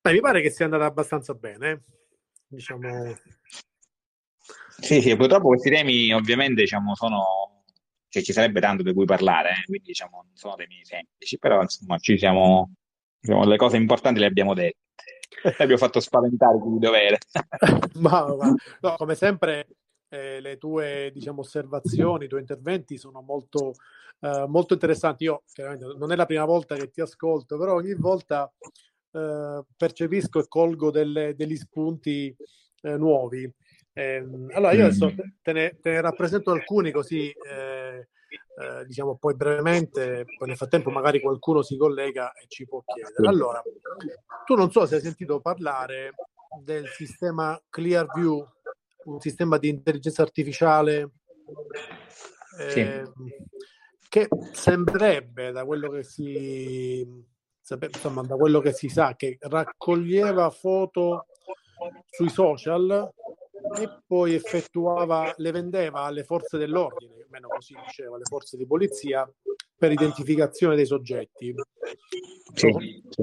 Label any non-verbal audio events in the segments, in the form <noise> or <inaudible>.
Beh, mi pare che sia andata abbastanza bene, diciamo. Sì, sì, purtroppo questi temi ovviamente diciamo, sono, cioè, ci sarebbe tanto di cui parlare, eh, quindi diciamo, non sono temi semplici, però insomma ci siamo, diciamo, le cose importanti le abbiamo dette, <laughs> abbiamo fatto spaventare di dovere. <laughs> ma, ma, no, come sempre eh, le tue diciamo, osservazioni, i tuoi interventi sono molto, eh, molto interessanti. Io chiaramente non è la prima volta che ti ascolto, però ogni volta eh, percepisco e colgo delle, degli spunti eh, nuovi. Ehm, allora io adesso mm. te ne, te ne rappresento alcuni così eh, eh, diciamo poi brevemente, poi nel frattempo magari qualcuno si collega e ci può chiedere. Allora, tu non so se hai sentito parlare del sistema Clearview, un sistema di intelligenza artificiale eh, sì. Ehm, che sembrerebbe da quello che si insomma, da quello che si sa, che raccoglieva foto sui social e poi effettuava, le vendeva alle forze dell'ordine, almeno così diceva, alle forze di polizia, per identificazione dei soggetti. Sì, sì.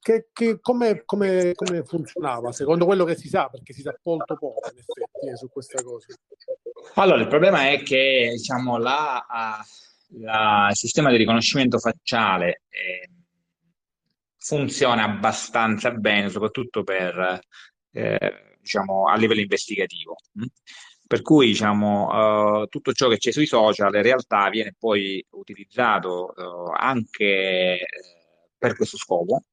Che, che, come, come, come, funzionava, secondo quello che si sa, perché si sa molto poco in effetti eh, su questa cosa? Allora, il problema è che diciamo, la, la, il sistema di riconoscimento facciale eh, funziona abbastanza bene, soprattutto per, eh, diciamo, a livello investigativo. Mm? Per cui diciamo, uh, tutto ciò che c'è sui social in realtà viene poi utilizzato uh, anche eh, per questo scopo.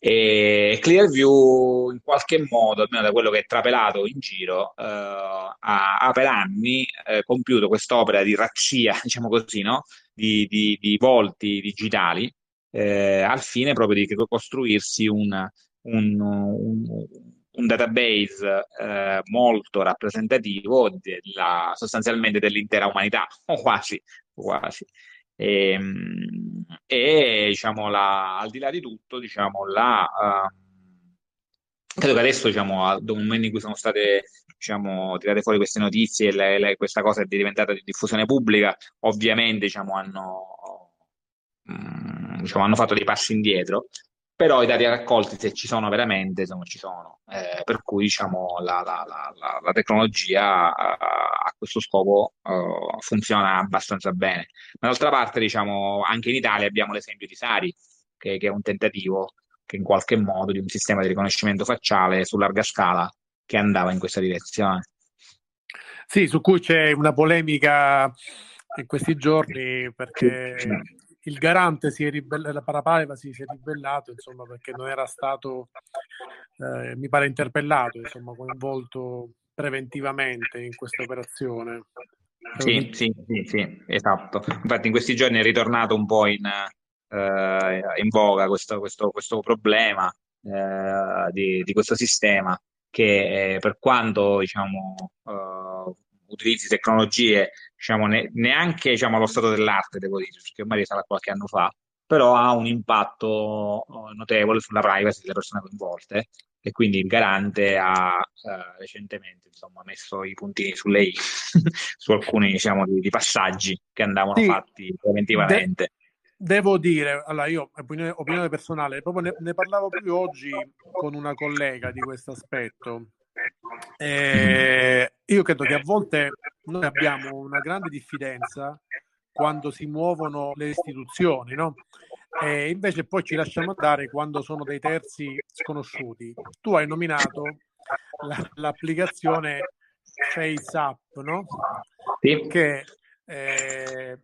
E Clearview in qualche modo, almeno da quello che è trapelato in giro, uh, ha, ha, per anni compiuto quest'opera di razzia, <laughs> diciamo così, no? di, di, di volti digitali eh, al fine proprio di costruirsi un, un, un, un database eh, molto rappresentativo della, sostanzialmente dell'intera umanità, o <laughs> quasi, quasi. E, ehm, e diciamo, la, al di là di tutto, diciamo, la, uh, credo che adesso, diciamo, al momento in cui sono state diciamo, tirate fuori queste notizie e questa cosa è diventata di diffusione pubblica, ovviamente diciamo, hanno Mm, diciamo, hanno fatto dei passi indietro, però i dati raccolti, se ci sono veramente, insomma, ci sono. Eh, per cui diciamo, la, la, la, la tecnologia a, a questo scopo uh, funziona abbastanza bene. Ma d'altra parte, diciamo, anche in Italia abbiamo l'esempio di Sari, che, che è un tentativo che in qualche modo di un sistema di riconoscimento facciale su larga scala che andava in questa direzione. Sì, su cui c'è una polemica in questi giorni perché il garante si è ribellato, la Parapaleva si, è ribellato, insomma, perché non era stato, eh, mi pare, interpellato, insomma, coinvolto preventivamente in questa operazione. Sì, sì, sì, sì, esatto. Infatti in questi giorni è ritornato un po' in, eh, in voga questo, questo, questo problema eh, di, di, questo sistema che eh, per quanto diciamo, uh, utilizzi tecnologie diciamo, ne, neanche diciamo, allo stato dell'arte, devo dire, perché ormai sarà qualche anno fa, però ha un impatto eh, notevole sulla privacy delle persone coinvolte e quindi il garante ha eh, recentemente insomma, messo i puntini sulle i <laughs> su alcuni diciamo, di, di, passaggi che andavano sì, fatti preventivamente. De- devo dire, allora io, opinione, opinione personale, proprio ne, ne, parlavo proprio oggi con una collega di questo aspetto. Eh, io credo che a volte noi abbiamo una grande diffidenza quando si muovono le istituzioni, no? e invece poi ci lasciamo andare quando sono dei terzi sconosciuti. Tu hai nominato la, l'applicazione FaceApp, no? Sì. Che eh,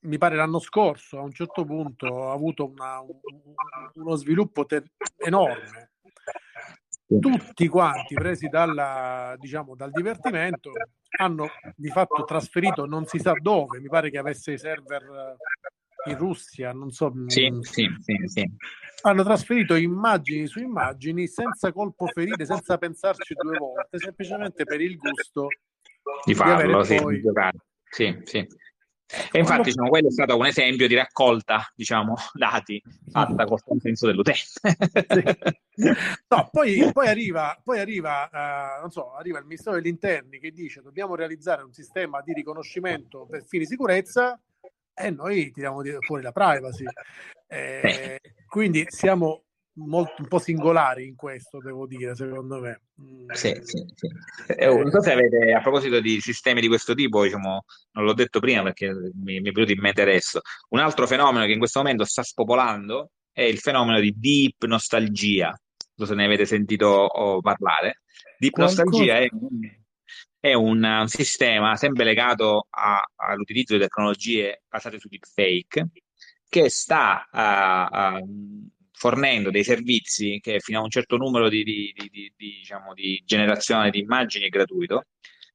mi pare l'anno scorso a un certo punto ha avuto una, uno sviluppo ter- enorme. Tutti quanti presi dalla, diciamo, dal divertimento hanno di fatto trasferito non si sa dove, mi pare che avesse i server in Russia, non so. Sì, sì, sì, sì. Hanno trasferito immagini su immagini senza colpo ferire, senza pensarci due volte, semplicemente per il gusto di farlo, di poi... di sì, sì. E infatti diciamo, quello è stato un esempio di raccolta, diciamo, <laughs> dati fatta col consenso dell'utente. no, poi, <laughs> poi, arriva, poi arriva, uh, non so, arriva il Ministero degli Interni che dice dobbiamo realizzare un sistema di riconoscimento per fini di sicurezza e noi tiriamo fuori la privacy. Eh, quindi siamo molto, un po' singolari in questo, devo dire, secondo me. Mm. Sì, sì, sì. Eh, oh, non so se avete, a proposito di sistemi di questo tipo, diciamo, non l'ho detto prima perché mi, mi è venuto in mente adesso, un altro fenomeno che in questo momento sta spopolando è il fenomeno di deep nostalgia. Non so se ne avete sentito parlare. Deep Qualcosa... nostalgia è è un, un, sistema sempre legato a, all'utilizzo di tecnologie basate su deepfake che sta uh, uh, fornendo dei servizi che fino a un certo numero di, di, di, di diciamo, generazione di immagini è gratuito,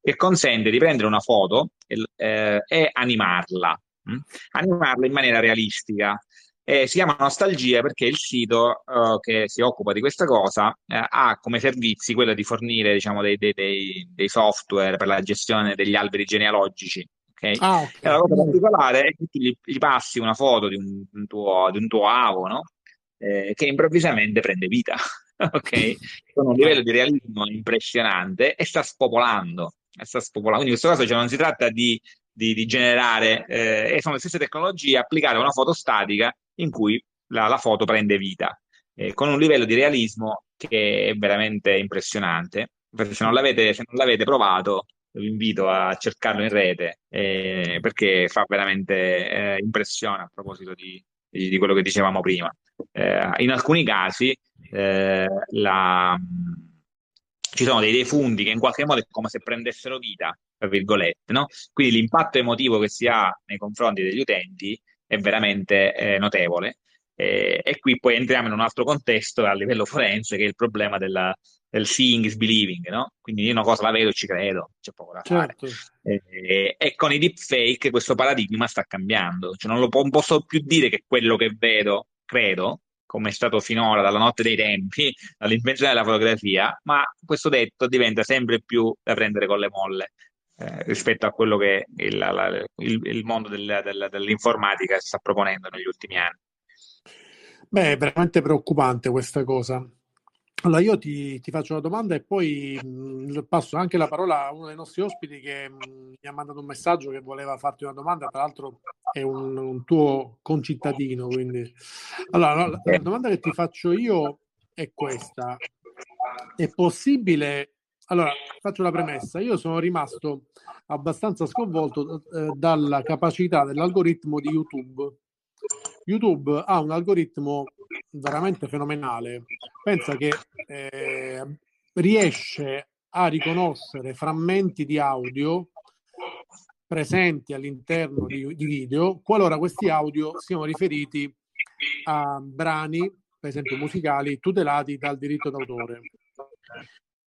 che consente di prendere una foto e, eh, e animarla, mh? Mm? animarla in maniera realistica. Eh, si chiama Nostalgia perché il sito uh, che si occupa di questa cosa eh, ha come servizi quello di fornire diciamo, dei, dei, dei, dei, software per la gestione degli alberi genealogici. Okay? Ah, okay. E la cosa particolare è che tu gli, gli passi una foto di un, un, tuo, di un tuo avo, no? Eh, che improvvisamente prende vita, <laughs> ok? <laughs> Con un livello di realismo impressionante e sta spopolando, sta spopolando. Quindi in questo caso cioè, non si tratta di, di, di generare, eh, sono le stesse tecnologie applicate a una foto statica in cui la, la foto prende vita, eh, con un livello di realismo che è veramente impressionante. Se non l'avete, se non l'avete provato, vi invito a cercarlo in rete eh, perché fa veramente eh, impressione a proposito di, di, di, quello che dicevamo prima. Eh, in alcuni casi eh, la, ci sono dei defunti che in qualche modo è come se prendessero vita, tra virgolette, no? Quindi l'impatto emotivo che si ha nei confronti degli utenti è veramente eh, notevole. Eh, e qui poi entriamo in un altro contesto a livello forense che è il problema della, del seeing is believing, no? Quindi io una cosa la vedo e ci credo, c'è poco da certo. fare. Eh, e con i deepfake questo paradigma sta cambiando, cioè non, lo, non posso più dire che quello che vedo credo, come è stato finora dalla notte dei tempi, <laughs> dall'invenzione della fotografia, ma questo detto diventa sempre più da prendere con le molle. Eh, rispetto a quello che il, la, il, il mondo del, del, dell'informatica sta proponendo negli ultimi anni. Beh, è veramente preoccupante questa cosa. Allora io ti, ti faccio una domanda e poi mh, passo anche la parola a uno dei nostri ospiti che mh, mi ha mandato un messaggio che voleva farti una domanda, tra l'altro è un, un tuo concittadino. Quindi... Allora, la, la domanda che ti faccio io è questa. È possibile... Allora, faccio la premessa. Io sono rimasto abbastanza sconvolto eh, dalla capacità dell'algoritmo di YouTube. YouTube ha un algoritmo veramente fenomenale. Pensa che eh, riesce a riconoscere frammenti di audio presenti all'interno di, di, video qualora questi audio siano riferiti a brani, per esempio musicali, tutelati dal diritto d'autore.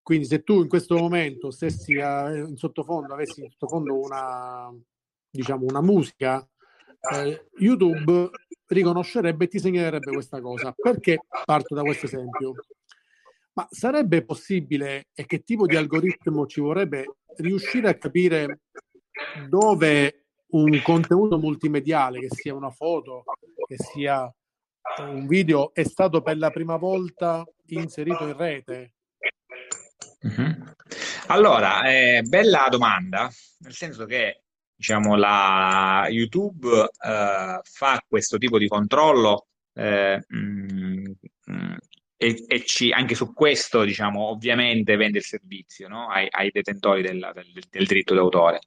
Quindi se tu in questo momento stessi a, in sottofondo, avessi in sottofondo una, diciamo, una musica, eh, YouTube riconoscerebbe e ti segnalerebbe questa cosa. Perché parto da questo esempio? Ma sarebbe possibile e che tipo di algoritmo ci vorrebbe riuscire a capire dove un contenuto multimediale, che sia una foto, che sia un video, è stato per la prima volta inserito in rete? Mm-hmm. Allora, eh, bella domanda, nel senso che diciamo, la YouTube eh, fa questo tipo di controllo eh, mh, mm, mm, e, e ci, anche su questo, diciamo, ovviamente vende il servizio no? ai, ai, detentori del, del, del, diritto d'autore.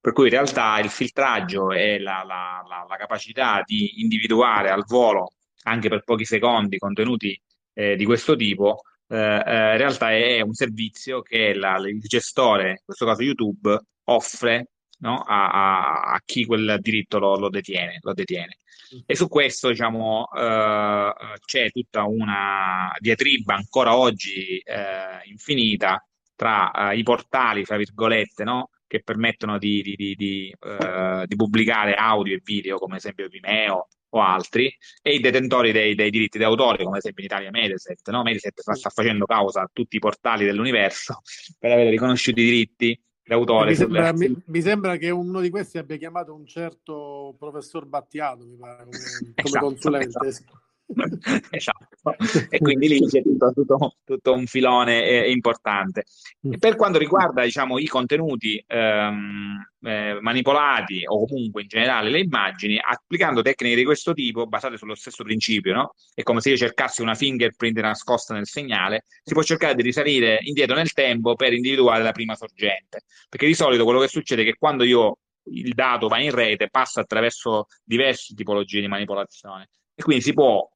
Per cui in realtà il filtraggio e la, la, la, la capacità di individuare al volo anche per pochi secondi contenuti eh, di questo tipo, eh, eh, in realtà è un servizio che il gestore, in questo caso YouTube, offre no? a, a, chi quel diritto lo, lo, detiene, lo detiene. E su questo diciamo, eh, c'è tutta una diatriba ancora oggi eh, infinita tra eh, i portali, fra virgolette, no? che permettono di, di, di, di, pubblicare audio e video, come ad esempio Vimeo o altri, e i detentori dei, dei diritti d'autore, come ad esempio in Italia Mediaset. No? Mediaset sta, facendo causa a tutti i portali dell'universo <laughs> per avere riconosciuti i diritti d'autore. Mi sembra, mi, mi sembra, che uno di questi abbia chiamato un certo professor Battiato, mi pare, come, come esatto, consulente. Esatto. <laughs> esatto. <laughs> E quindi lì c'è tutto, tutto, tutto un filone eh, importante. Mm. E per quanto riguarda diciamo, i contenuti ehm, eh, manipolati o comunque in generale le immagini, applicando tecniche di questo tipo basate sullo stesso principio, no? è come se io cercassi una fingerprint nascosta nel segnale, si può cercare di risalire indietro nel tempo per individuare la prima sorgente. Perché di solito quello che succede è che quando io il dato va in rete, passa attraverso diverse tipologie di manipolazione e quindi si può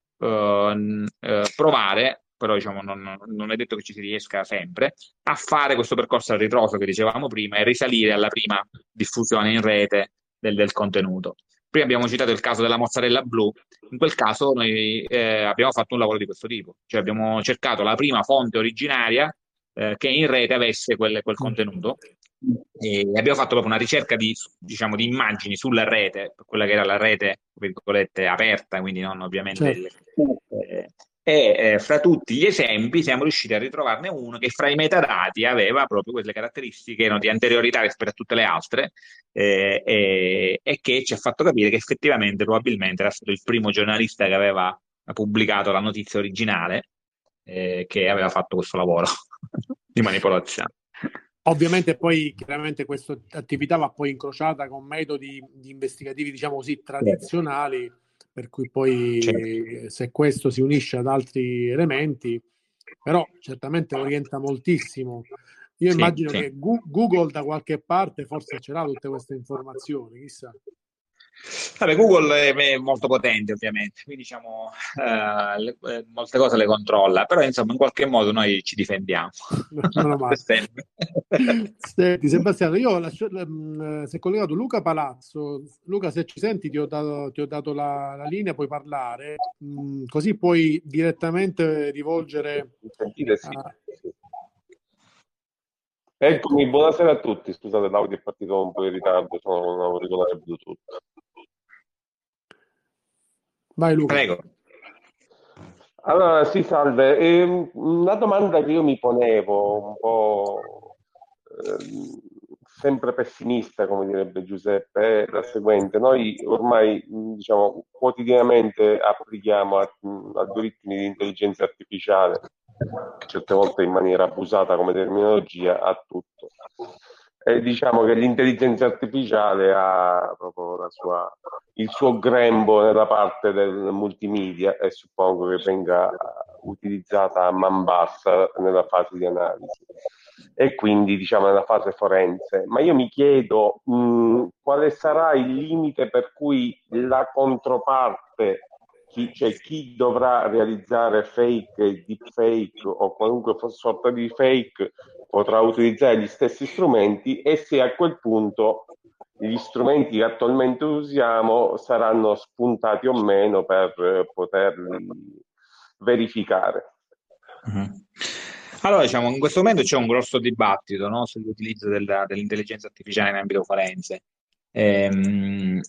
provare, però diciamo, non, non, è detto che ci si riesca sempre, a fare questo percorso al ritroso che dicevamo prima e risalire alla prima diffusione in rete del, del contenuto. Prima abbiamo citato il caso della mozzarella blu, in quel caso noi eh, abbiamo fatto un lavoro di questo tipo, cioè abbiamo cercato la prima fonte originaria eh, che in rete avesse quel, quel contenuto e abbiamo fatto proprio una ricerca di, diciamo, di immagini sulla rete, quella che era la rete, virgolette, aperta, quindi non ovviamente... Certo. Eh, e eh, fra tutti gli esempi siamo riusciti a ritrovarne uno che fra i metadati aveva proprio quelle caratteristiche no, di anteriorità rispetto a tutte le altre eh, e, e che ci ha fatto capire che effettivamente probabilmente era stato il primo giornalista che aveva pubblicato la notizia originale eh, che aveva fatto questo lavoro <laughs> di manipolazione. Ovviamente poi chiaramente questa attività va poi incrociata con metodi investigativi, diciamo così, tradizionali, per cui poi certo. se questo si unisce ad altri elementi, però certamente orienta moltissimo. Io sì, immagino sì. che Google da qualche parte forse ce l'ha tutte queste informazioni, chissà. Vabbè, Google è molto potente ovviamente, quindi diciamo eh, le, eh, molte cose le controlla, però insomma in qualche modo noi ci difendiamo. Non <laughs> Senti Sebastiano, io lascio, um, si è collegato Luca Palazzo. Luca, se ci senti ti ho dato, ti ho dato la, la, linea, puoi parlare, um, così puoi direttamente rivolgere... Sentite, sì. A... Eccomi, buonasera a tutti. Scusate, l'audio è partito un po' in ritardo, sono un auricolare Bluetooth. Vai Luca. Prego. Allora, sì, salve. Eh, una domanda che io mi ponevo, un po' eh, sempre pessimista, come direbbe Giuseppe, è la seguente. Noi ormai, diciamo, quotidianamente applichiamo algoritmi di intelligenza artificiale, certe volte in maniera abusata come terminologia, a tutto. E diciamo che l'intelligenza artificiale ha proprio sua, il suo grembo nella parte del multimedia e suppongo che venga utilizzata a man bassa nella fase di analisi e quindi diciamo nella fase forense. Ma io mi chiedo mh, quale sarà il limite per cui la controparte chi, cioè chi dovrà realizzare fake, deepfake o qualunque sorta di fake potrà utilizzare gli stessi strumenti e se a quel punto gli strumenti che attualmente usiamo saranno spuntati o meno per poterli verificare. Mm-hmm. Allora, diciamo, in questo momento c'è un grosso dibattito no, sull'utilizzo della, dell'intelligenza artificiale in ambito forense. Ehm,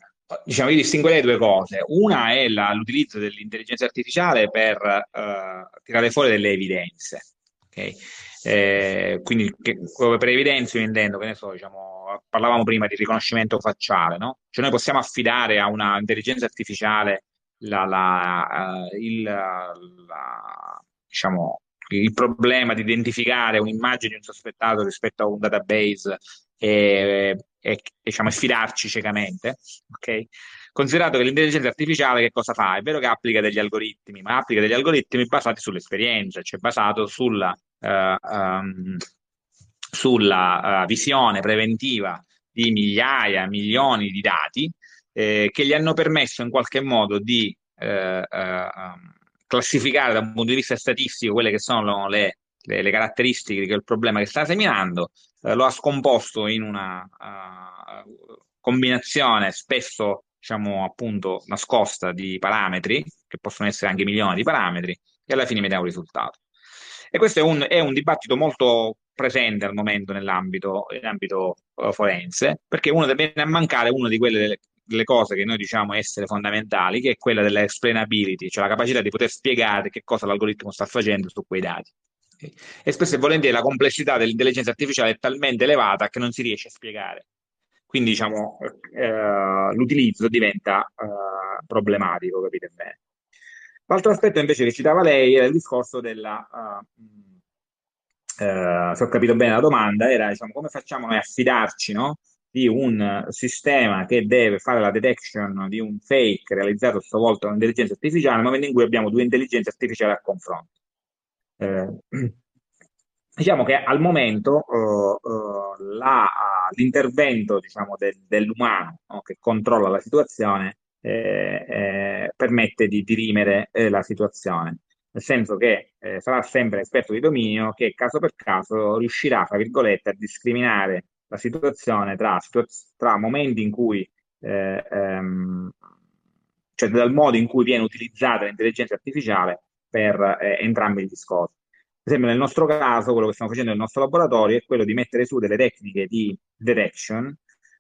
diciamo, io distinguerei due cose. Una è la, l'utilizzo dell'intelligenza artificiale per uh, tirare fuori delle evidenze. Okay? Eh, quindi che, per evidenze io intendo, che ne so, diciamo, parlavamo prima di riconoscimento facciale, no? Cioè noi possiamo affidare a una intelligenza artificiale la, la, uh, il, la, diciamo, il problema di identificare un'immagine di un sospettato rispetto a un database e, e diciamo, fidarci ciecamente, ok? Considerato che l'intelligenza artificiale che cosa fa? È vero che applica degli algoritmi, ma applica degli algoritmi basati sull'esperienza, cioè basato sulla, uh, um, sulla uh, visione preventiva di migliaia, milioni di dati eh, che gli hanno permesso in qualche modo di eh, eh, classificare da un punto di vista statistico quelle che sono le, le, le caratteristiche di quel problema che sta seminando, eh, lo ha scomposto in una uh, combinazione spesso diciamo appunto nascosta di parametri, che possono essere anche milioni di parametri, e alla fine dà un risultato. E questo è un, è un dibattito molto presente al momento nell'ambito, nell'ambito uh, forense, perché uno deve mancare una di quelle delle, delle, cose che noi diciamo essere fondamentali, che è quella dell'explainability, cioè la capacità di poter spiegare che cosa l'algoritmo sta facendo su quei dati. E spesso e volentieri la complessità dell'intelligenza artificiale è talmente elevata che non si riesce a spiegare. Quindi diciamo, eh, l'utilizzo diventa eh, problematico, capite bene. L'altro aspetto invece che citava lei era il discorso della, uh, uh, se ho capito bene la domanda, era diciamo, come facciamo noi a fidarci no? di un sistema che deve fare la detection di un fake realizzato a sua volta da un'intelligenza artificiale nel momento in cui abbiamo due intelligenze artificiali a confronto. Eh, <clears throat> diciamo che al momento uh, la, l'intervento diciamo, de, dell'umano no? che controlla la situazione eh, eh, permette di dirimere eh, la situazione, nel senso che eh, sarà sempre esperto di dominio che caso per caso riuscirà, fra virgolette, a discriminare la situazione tra, tra momenti in cui, eh, ehm, cioè dal modo in cui viene utilizzata l'intelligenza artificiale per eh, entrambi i discorsi. Per esempio, nel nostro caso, quello che stiamo facendo nel nostro laboratorio è quello di mettere su delle tecniche di detection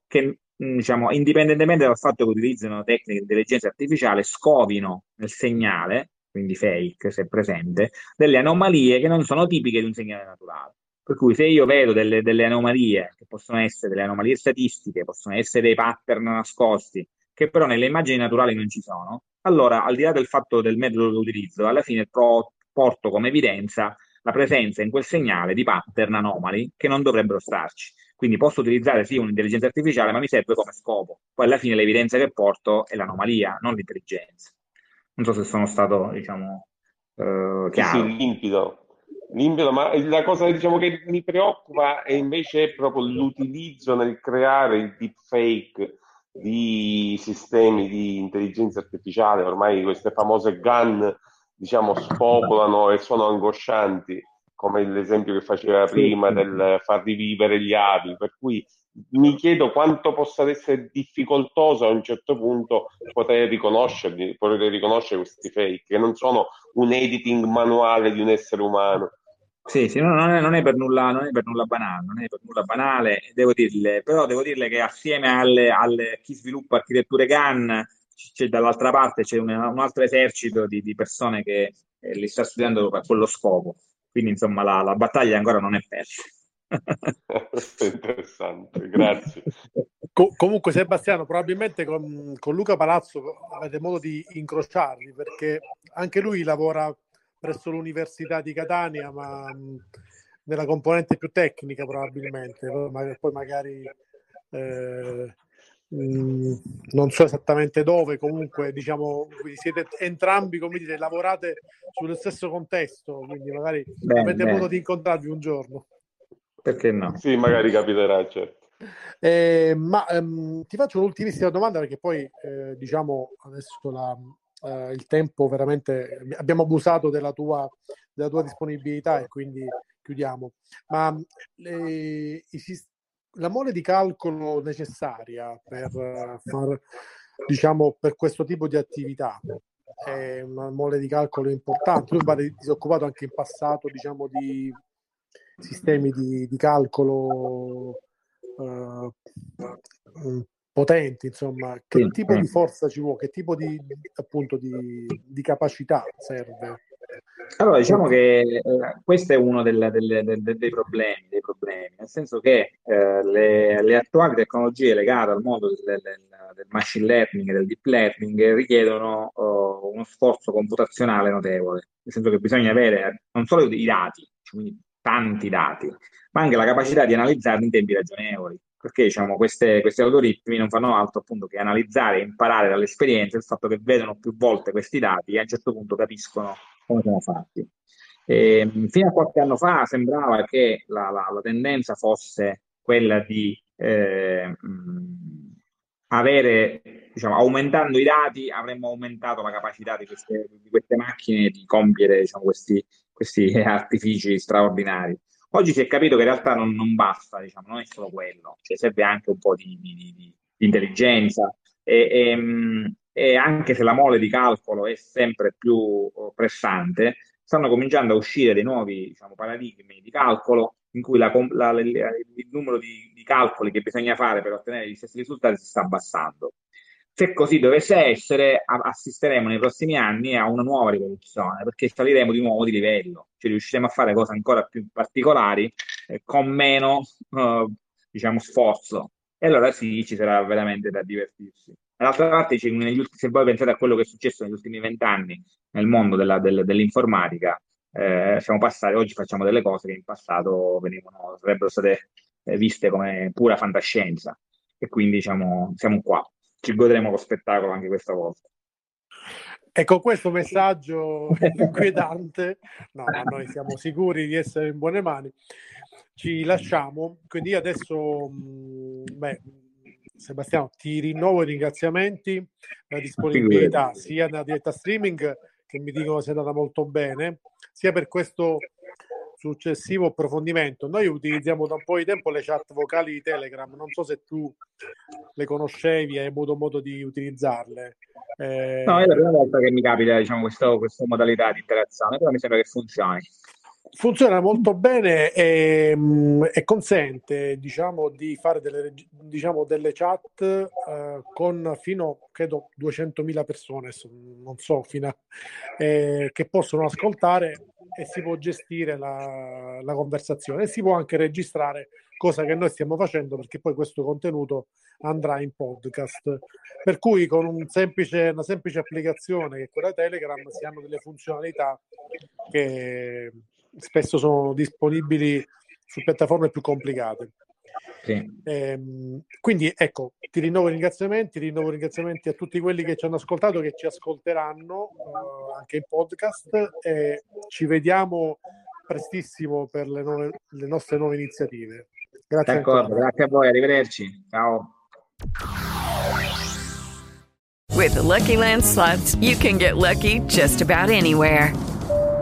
che diciamo, indipendentemente dal fatto che utilizzino tecniche di intelligenza artificiale, scovino nel segnale, quindi fake se presente, delle anomalie che non sono tipiche di un segnale naturale. Per cui se io vedo delle, delle anomalie, che possono essere delle anomalie statistiche, possono essere dei pattern nascosti, che però nelle immagini naturali non ci sono, allora al di là del fatto del metodo che utilizzo, alla fine pro, porto come evidenza la presenza in quel segnale di pattern anomali che non dovrebbero starci. Quindi posso utilizzare sì un'intelligenza artificiale, ma mi serve come scopo. Poi alla fine l'evidenza che porto è l'anomalia, non l'intelligenza. Non so se sono stato, diciamo, eh, chiaro. Sì, limpido. limpido, ma la cosa diciamo, che mi preoccupa è invece proprio l'utilizzo nel creare il deepfake di sistemi di intelligenza artificiale. Ormai queste famose GAN, diciamo, spopolano e sono angoscianti come l'esempio che faceva prima del far rivivere gli avi, per cui mi chiedo quanto possa essere difficoltoso a un certo punto poter riconoscerli, poter riconoscere questi fake, che non sono un editing manuale di un essere umano. Sì, sì, no, non, è, non, è, per nulla, non è per nulla banale, non è per nulla banale, devo dirle, però devo dirle che assieme alle, alle chi sviluppa architetture GAN, dall'altra parte c'è un, un altro esercito di, di persone che eh, li sta studiando per quello scopo. Quindi insomma la, la battaglia ancora non è persa. <laughs> interessante, grazie. Co- comunque Sebastiano, probabilmente con, con, Luca Palazzo avete modo di incrociarvi perché anche lui lavora presso l'Università di Catania, ma mh, nella componente più tecnica probabilmente, poi magari eh, Mm, non so esattamente dove, comunque diciamo siete entrambi, come dite, lavorate sullo stesso contesto, quindi magari bene, avete bene. modo di incontrarvi un giorno. Perché no? Sì, magari capiterà, certo. Eh, ma ehm, ti faccio un'ultimissima domanda perché poi eh, diciamo adesso la, eh, il tempo veramente abbiamo abusato della tua, della tua disponibilità e quindi chiudiamo. Ma i, la mole di calcolo necessaria per far, diciamo, per questo tipo di attività è una mole di calcolo importante. Tu ti sei occupato anche in passato, diciamo, di sistemi di, di calcolo uh, potenti, insomma, che tipo di forza ci vuole, che tipo di, appunto, di, di capacità serve? Allora, diciamo che eh, questo è uno del, del, del, dei, problemi, dei, problemi, nel senso che eh, le, le, attuali tecnologie legate al mondo del, machine learning e del deep learning richiedono uh, uno sforzo computazionale notevole, nel senso che bisogna avere non solo i dati, quindi tanti dati, ma anche la capacità di analizzarli in tempi ragionevoli perché diciamo, queste, questi algoritmi non fanno altro appunto che analizzare e imparare dall'esperienza il fatto che vedono più volte questi dati e a un certo punto capiscono come sono fatti. E, ehm, fino a qualche anno fa sembrava che la, la, la tendenza fosse quella di eh, avere, diciamo, aumentando i dati, avremmo aumentato la capacità di queste, di queste macchine di compiere diciamo, questi, questi <laughs> artifici straordinari. Oggi si è capito che in realtà non, non basta, diciamo, non è solo quello, cioè serve anche un po' di, di, di, intelligenza e, e, mm, e, anche se la mole di calcolo è sempre più oh, pressante, stanno cominciando a uscire dei nuovi diciamo, paradigmi di calcolo in cui la, la, il numero di, di calcoli che bisogna fare per ottenere gli stessi risultati si sta abbassando. Se così dovesse essere, assisteremo nei prossimi anni a una nuova rivoluzione, perché saliremo di nuovo di livello, cioè riusciremo a fare cose ancora più particolari eh, con meno, eh, diciamo, sforzo. E allora sì, ci sarà veramente da divertirsi. Dall'altra parte, se voi pensate a quello che è successo negli ultimi vent'anni nel mondo della, del, dell'informatica, eh, siamo passati, oggi facciamo delle cose che in passato venivano, sarebbero state eh, viste come pura fantascienza. E quindi diciamo, siamo qua. Ci godremo lo spettacolo anche questa volta. Ecco, questo messaggio <laughs> inquietante, no, no, noi siamo sicuri di essere in buone mani, ci lasciamo, quindi adesso, mm, beh, Sebastiano, ti rinnovo i ringraziamenti, la disponibilità sia nella diretta streaming, che mi dicono sia andata molto bene, sia per questo successivo approfondimento. Noi utilizziamo da un po' di tempo le chat vocali di Telegram, non so se tu le conoscevi, hai avuto modo di utilizzarle. Eh... No, è la prima volta che mi capita diciamo, questo, questa modalità di interazione, però mi sembra che funzioni. Funziona molto bene e, mm, e consente diciamo, di fare delle, diciamo, delle chat eh, con fino credo 200.000 persone, non so, fino a, eh, che possono ascoltare e si può gestire la, la conversazione e si può anche registrare, cosa che noi stiamo facendo perché poi questo contenuto andrà in podcast. Per cui con un semplice, una semplice applicazione che è quella Telegram si hanno delle funzionalità che spesso sono disponibili su piattaforme più complicate. Sì. Ehm, quindi ecco, ti rinnovo i ringraziamenti, rinnovo i ringraziamenti a tutti quelli che ci hanno ascoltato, che ci ascolteranno uh, anche in podcast e ci vediamo prestissimo per le, nuove, le nostre nuove iniziative. Grazie, D'accordo, grazie a voi, arrivederci. Ciao. With the Lucky Land slots, you can get lucky just about anywhere.